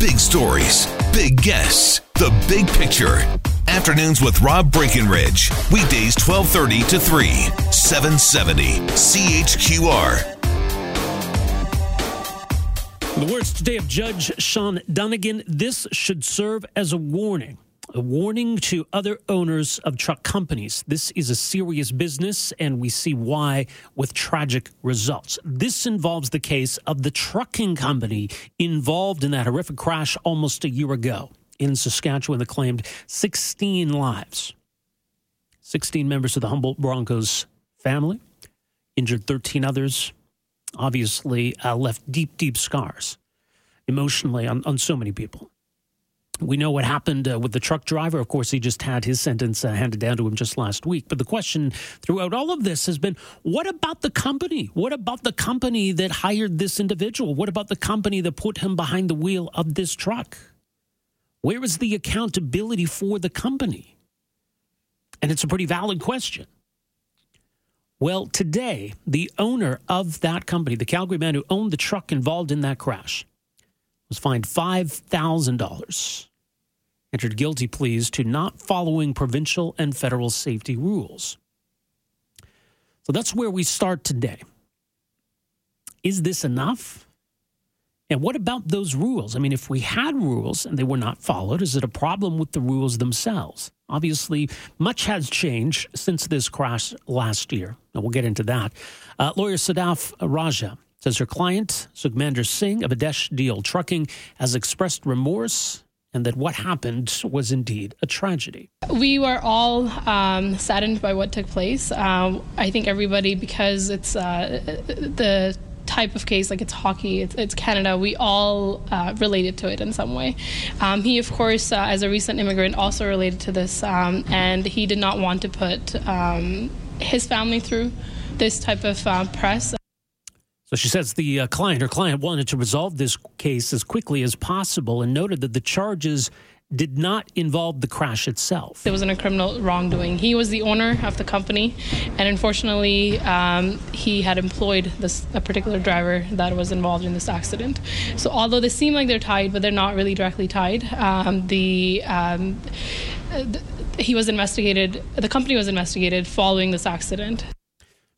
Big stories, big guests, the big picture. Afternoons with Rob Breckenridge. Weekdays 1230 to 3, 770 CHQR. The words today of Judge Sean Dunnigan this should serve as a warning. A warning to other owners of truck companies. This is a serious business, and we see why with tragic results. This involves the case of the trucking company involved in that horrific crash almost a year ago in Saskatchewan that claimed 16 lives. 16 members of the Humboldt Broncos family, injured 13 others, obviously uh, left deep, deep scars emotionally on, on so many people. We know what happened uh, with the truck driver. Of course, he just had his sentence uh, handed down to him just last week. But the question throughout all of this has been what about the company? What about the company that hired this individual? What about the company that put him behind the wheel of this truck? Where is the accountability for the company? And it's a pretty valid question. Well, today, the owner of that company, the Calgary man who owned the truck involved in that crash, was fined $5,000 entered guilty pleas to not following provincial and federal safety rules. So that's where we start today. Is this enough? And what about those rules? I mean, if we had rules and they were not followed, is it a problem with the rules themselves? Obviously, much has changed since this crash last year. And we'll get into that. Uh, lawyer Sadaf Raja says her client, Sukhmander Singh of Adesh Deol Trucking, has expressed remorse and that what happened was indeed a tragedy. We were all um, saddened by what took place. Um, I think everybody, because it's uh, the type of case, like it's hockey, it's, it's Canada, we all uh, related to it in some way. Um, he, of course, uh, as a recent immigrant, also related to this, um, and he did not want to put um, his family through this type of uh, press. So she says the uh, client, her client, wanted to resolve this case as quickly as possible and noted that the charges did not involve the crash itself. It wasn't a criminal wrongdoing. He was the owner of the company, and unfortunately, um, he had employed this a particular driver that was involved in this accident. So, although they seem like they're tied, but they're not really directly tied. Um, the um, he was investigated. The company was investigated following this accident.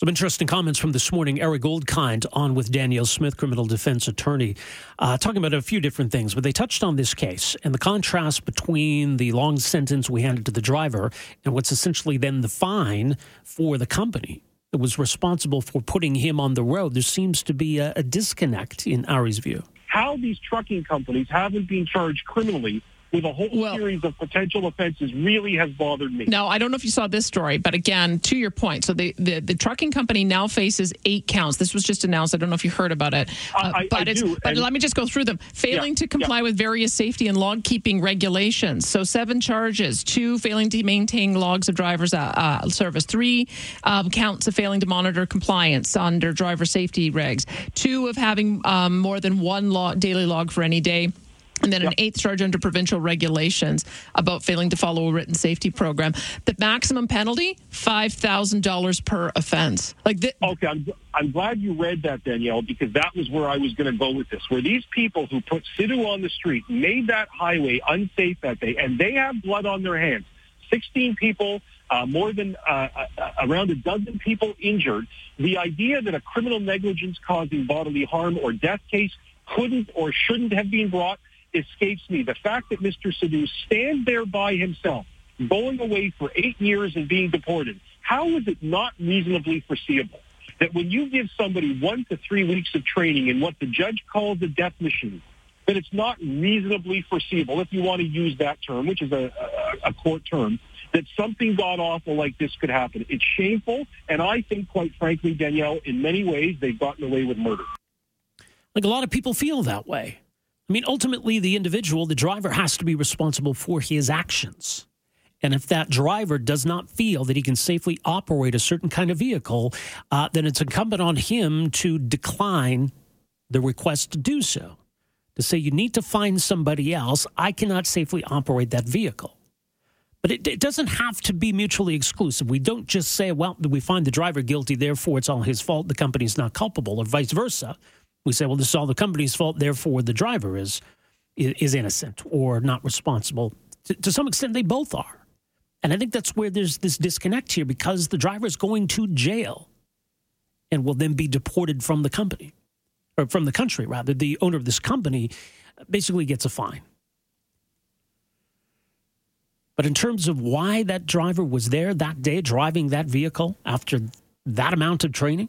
Some interesting comments from this morning. Ari Goldkind on with Danielle Smith, criminal defense attorney, uh, talking about a few different things, but they touched on this case and the contrast between the long sentence we handed to the driver and what's essentially then the fine for the company that was responsible for putting him on the road. There seems to be a, a disconnect in Ari's view. How these trucking companies haven't been charged criminally with a whole well, series of potential offenses really has bothered me. No, I don't know if you saw this story, but again, to your point, so the, the, the trucking company now faces eight counts. This was just announced. I don't know if you heard about it. Uh, I, but I it's, do, but let me just go through them. Failing yeah, to comply yeah. with various safety and log keeping regulations. So seven charges. Two, failing to maintain logs of driver's uh, uh, service. Three um, counts of failing to monitor compliance under driver safety regs. Two of having um, more than one log, daily log for any day and then an eighth charge under provincial regulations about failing to follow a written safety program. The maximum penalty five thousand dollars per offense. Like this. Okay, I'm I'm glad you read that, Danielle, because that was where I was going to go with this. Where these people who put Sidhu on the street made that highway unsafe that day, and they have blood on their hands. Sixteen people. Uh, more than uh, uh, around a dozen people injured. The idea that a criminal negligence causing bodily harm or death case couldn't or shouldn't have been brought escapes me. The fact that Mr. Sidhu stands there by himself, going away for eight years and being deported, how is it not reasonably foreseeable that when you give somebody one to three weeks of training in what the judge calls a death machine, that it's not reasonably foreseeable, if you want to use that term, which is a, a, a court term, that something god awful like this could happen. It's shameful, and I think, quite frankly, Danielle, in many ways, they've gotten away with murder. Like a lot of people feel that way. I mean, ultimately, the individual, the driver, has to be responsible for his actions. And if that driver does not feel that he can safely operate a certain kind of vehicle, uh, then it's incumbent on him to decline the request to do so. To say, you need to find somebody else. I cannot safely operate that vehicle. But it, it, doesn't have to be mutually exclusive. We don't just say, well, we find the driver guilty, therefore it's all his fault, the company's not culpable, or vice versa. We say, well, this is all the company's fault, therefore the driver is, is innocent or not responsible. To, to some extent, they both are. And I think that's where there's this disconnect here because the driver is going to jail and will then be deported from the company or from the country, rather. The owner of this company basically gets a fine. But in terms of why that driver was there that day driving that vehicle after that amount of training,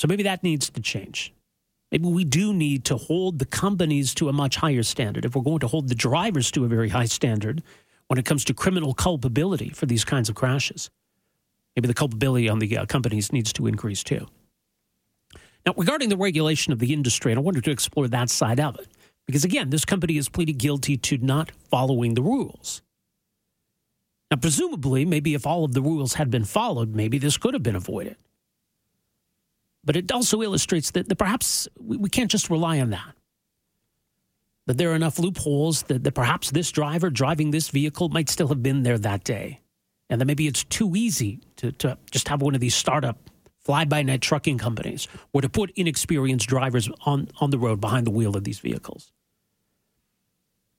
So maybe that needs to change. Maybe we do need to hold the companies to a much higher standard. If we're going to hold the drivers to a very high standard when it comes to criminal culpability for these kinds of crashes, maybe the culpability on the uh, companies needs to increase too. Now, regarding the regulation of the industry, and I wanted to explore that side of it, because again, this company has pleaded guilty to not following the rules. Now, presumably, maybe if all of the rules had been followed, maybe this could have been avoided. But it also illustrates that, that perhaps we, we can't just rely on that. That there are enough loopholes that, that perhaps this driver driving this vehicle might still have been there that day. And that maybe it's too easy to, to just have one of these startup fly by night trucking companies or to put inexperienced drivers on, on the road behind the wheel of these vehicles.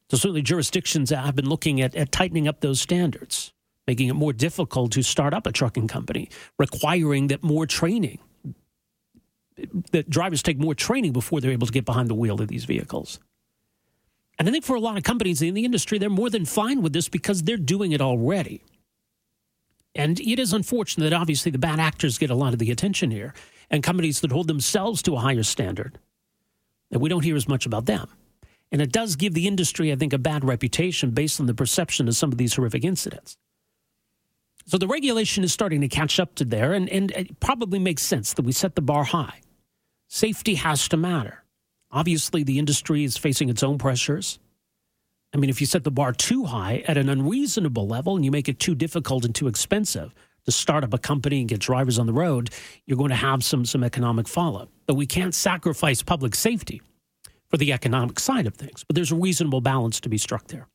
So, certainly, jurisdictions have been looking at, at tightening up those standards, making it more difficult to start up a trucking company, requiring that more training, that drivers take more training before they're able to get behind the wheel of these vehicles. And I think for a lot of companies in the industry, they're more than fine with this because they're doing it already. And it is unfortunate that obviously the bad actors get a lot of the attention here, and companies that hold themselves to a higher standard, that we don't hear as much about them. And it does give the industry, I think, a bad reputation based on the perception of some of these horrific incidents. So the regulation is starting to catch up to there, and, and it probably makes sense that we set the bar high. Safety has to matter. Obviously, the industry is facing its own pressures. I mean, if you set the bar too high at an unreasonable level and you make it too difficult and too expensive to start up a company and get drivers on the road, you're going to have some, some economic fallout. But we can't sacrifice public safety for the economic side of things. But there's a reasonable balance to be struck there.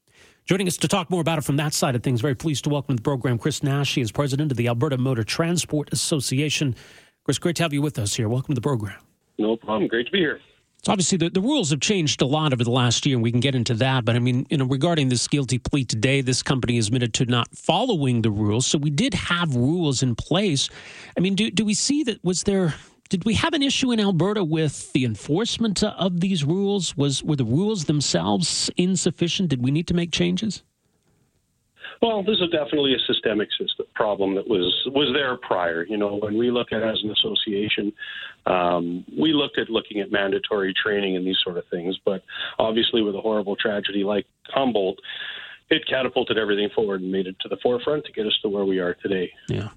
Joining us to talk more about it from that side of things, very pleased to welcome to the program Chris Nash. He is president of the Alberta Motor Transport Association. Chris, great to have you with us here. Welcome to the program. No problem. Great to be here. So obviously, the, the rules have changed a lot over the last year, and we can get into that. But I mean, you know, regarding this guilty plea today, this company is admitted to not following the rules. So we did have rules in place. I mean, do do we see that? Was there did we have an issue in Alberta with the enforcement of these rules? Was were the rules themselves insufficient? Did we need to make changes? Well, this is definitely a systemic system problem that was was there prior. You know, when we look at as an association, um, we looked at looking at mandatory training and these sort of things. But obviously, with a horrible tragedy like Humboldt, it catapulted everything forward and made it to the forefront to get us to where we are today. Yeah.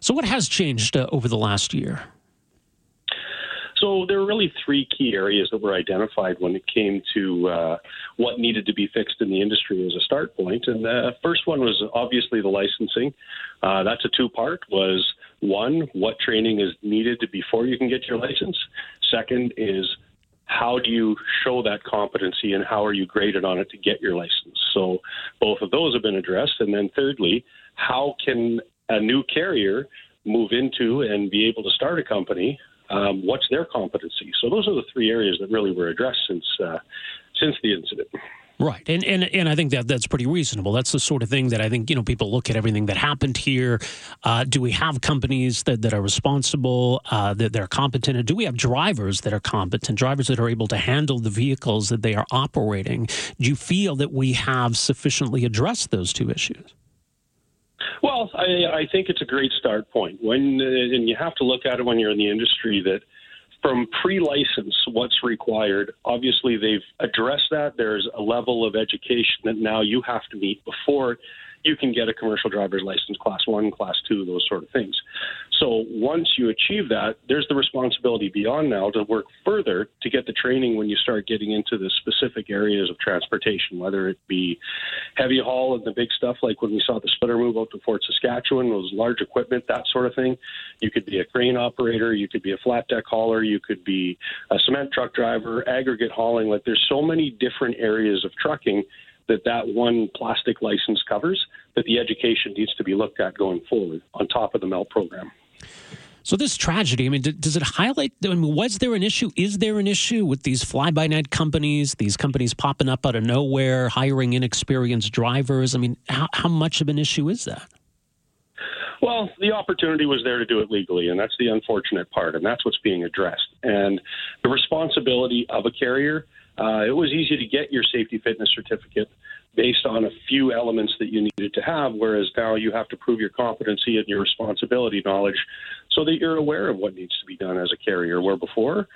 So, what has changed uh, over the last year? So there are really three key areas that were identified when it came to uh, what needed to be fixed in the industry as a start point. And the first one was obviously the licensing. Uh, that's a two-part. Was one, what training is needed before you can get your license. Second is how do you show that competency and how are you graded on it to get your license? So both of those have been addressed. And then thirdly, how can a new carrier move into and be able to start a company um, what's their competency? So those are the three areas that really were addressed since uh, since the incident. Right, and and and I think that that's pretty reasonable. That's the sort of thing that I think you know people look at everything that happened here. Uh, do we have companies that, that are responsible, uh, that they're competent, and do we have drivers that are competent, drivers that are able to handle the vehicles that they are operating? Do you feel that we have sufficiently addressed those two issues? Well, I, I think it's a great start point. When uh, and you have to look at it when you're in the industry that from pre-license what's required obviously they've addressed that there's a level of education that now you have to meet before you can get a commercial driver's license, class one, class two, those sort of things. So once you achieve that, there's the responsibility beyond now to work further to get the training when you start getting into the specific areas of transportation, whether it be heavy haul and the big stuff like when we saw the splitter move out to Fort Saskatchewan, those large equipment, that sort of thing. You could be a crane operator, you could be a flat deck hauler, you could be a cement truck driver, aggregate hauling. Like there's so many different areas of trucking that that one plastic license covers, that the education needs to be looked at going forward on top of the MELT program. So this tragedy, I mean, does it highlight? I mean, was there an issue? Is there an issue with these fly-by-night companies? These companies popping up out of nowhere, hiring inexperienced drivers. I mean, how, how much of an issue is that? Well, the opportunity was there to do it legally, and that's the unfortunate part, and that's what's being addressed. And the responsibility of a carrier uh, it was easy to get your safety fitness certificate based on a few elements that you needed to have, whereas now you have to prove your competency and your responsibility knowledge so that you're aware of what needs to be done as a carrier, where before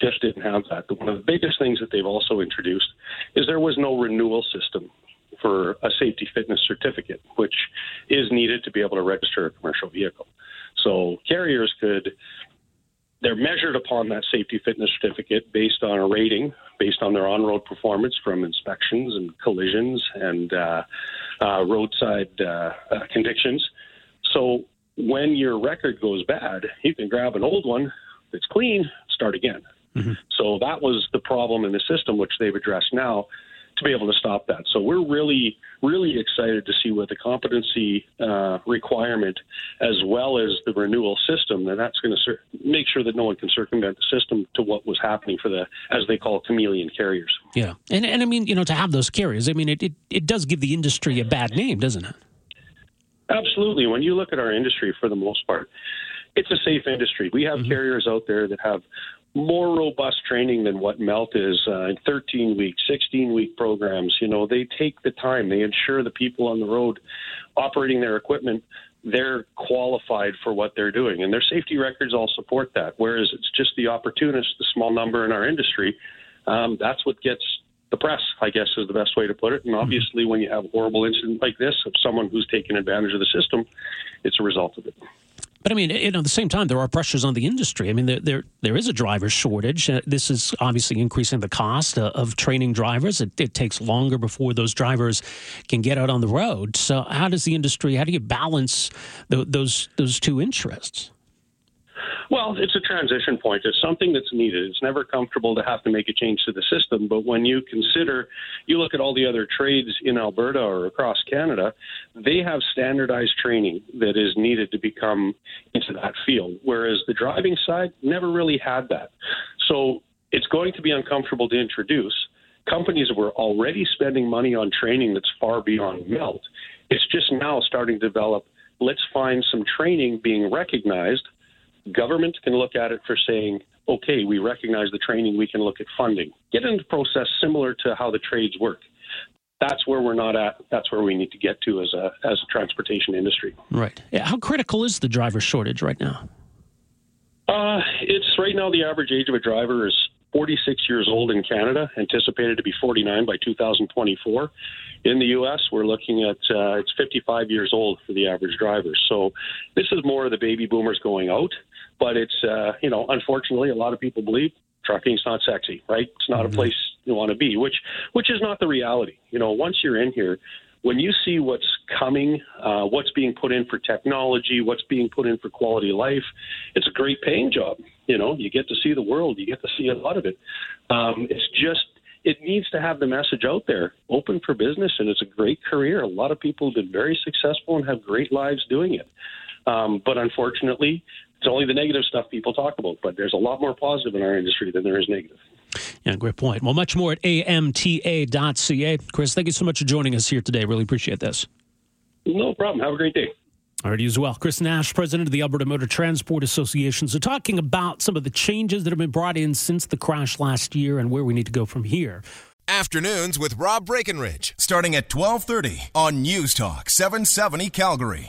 just didn't have that. One of the biggest things that they've also introduced is there was no renewal system for a safety fitness certificate, which is needed to be able to register a commercial vehicle. So carriers could they're measured upon that safety fitness certificate based on a rating, based on their on road performance from inspections and collisions and uh, uh, roadside uh, uh, convictions. So when your record goes bad, you can grab an old one that's clean, start again. Mm-hmm. So that was the problem in the system, which they've addressed now to be able to stop that. So we're really, really excited to see what the competency uh, requirement, as well as the renewal system, and that's going to cir- make sure that no one can circumvent the system to what was happening for the, as they call chameleon carriers. Yeah, and and I mean, you know, to have those carriers, I mean, it it, it does give the industry a bad name, doesn't it? Absolutely. When you look at our industry, for the most part, it's a safe industry. We have mm-hmm. carriers out there that have more robust training than what MELT is uh, 13 week, 16 week programs. You know, they take the time, they ensure the people on the road operating their equipment. They're qualified for what they're doing, and their safety records all support that. Whereas it's just the opportunists, the small number in our industry, um, that's what gets the press, I guess, is the best way to put it. And mm-hmm. obviously, when you have a horrible incident like this of someone who's taking advantage of the system, it's a result of it. But I mean, you know, at the same time, there are pressures on the industry. I mean, there there, there is a driver shortage. Uh, this is obviously increasing the cost uh, of training drivers. It, it, takes longer before those drivers can get out on the road. So, how does the industry? How do you balance the, those those two interests? Well, it's a transition point. It's something that's needed. It's never comfortable to have to make a change to the system. But when you consider, you look at all the other trades in Alberta or across Canada, they have standardized training that is needed to become into that field. Whereas the driving side never really had that. So it's going to be uncomfortable to introduce. Companies were already spending money on training that's far beyond MELT. It's just now starting to develop. Let's find some training being recognized Government can look at it for saying, okay, we recognize the training, we can look at funding. Get into process similar to how the trades work. That's where we're not at. That's where we need to get to as a as a transportation industry. Right. Yeah, how critical is the driver shortage right now? Uh, it's right now the average age of a driver is 46 years old in Canada, anticipated to be 49 by 2024. In the U.S., we're looking at uh, it's 55 years old for the average driver. So this is more of the baby boomers going out, but it's uh, you know unfortunately a lot of people believe trucking's not sexy, right? It's not mm-hmm. a place you want to be, which which is not the reality. You know, once you're in here, when you see what's coming, uh, what's being put in for technology, what's being put in for quality of life, it's a great paying job. You know, you get to see the world, you get to see a lot of it. Um, it's just, it needs to have the message out there, open for business, and it's a great career. A lot of people have been very successful and have great lives doing it. Um, but unfortunately, it's only the negative stuff people talk about. But there's a lot more positive in our industry than there is negative. Yeah, great point. Well, much more at amta.ca. Chris, thank you so much for joining us here today. Really appreciate this. No problem. Have a great day. All right, you as well. Chris Nash, president of the Alberta Motor Transport Association. So, talking about some of the changes that have been brought in since the crash last year and where we need to go from here. Afternoons with Rob Breckenridge, starting at 1230 on News Talk 770 Calgary.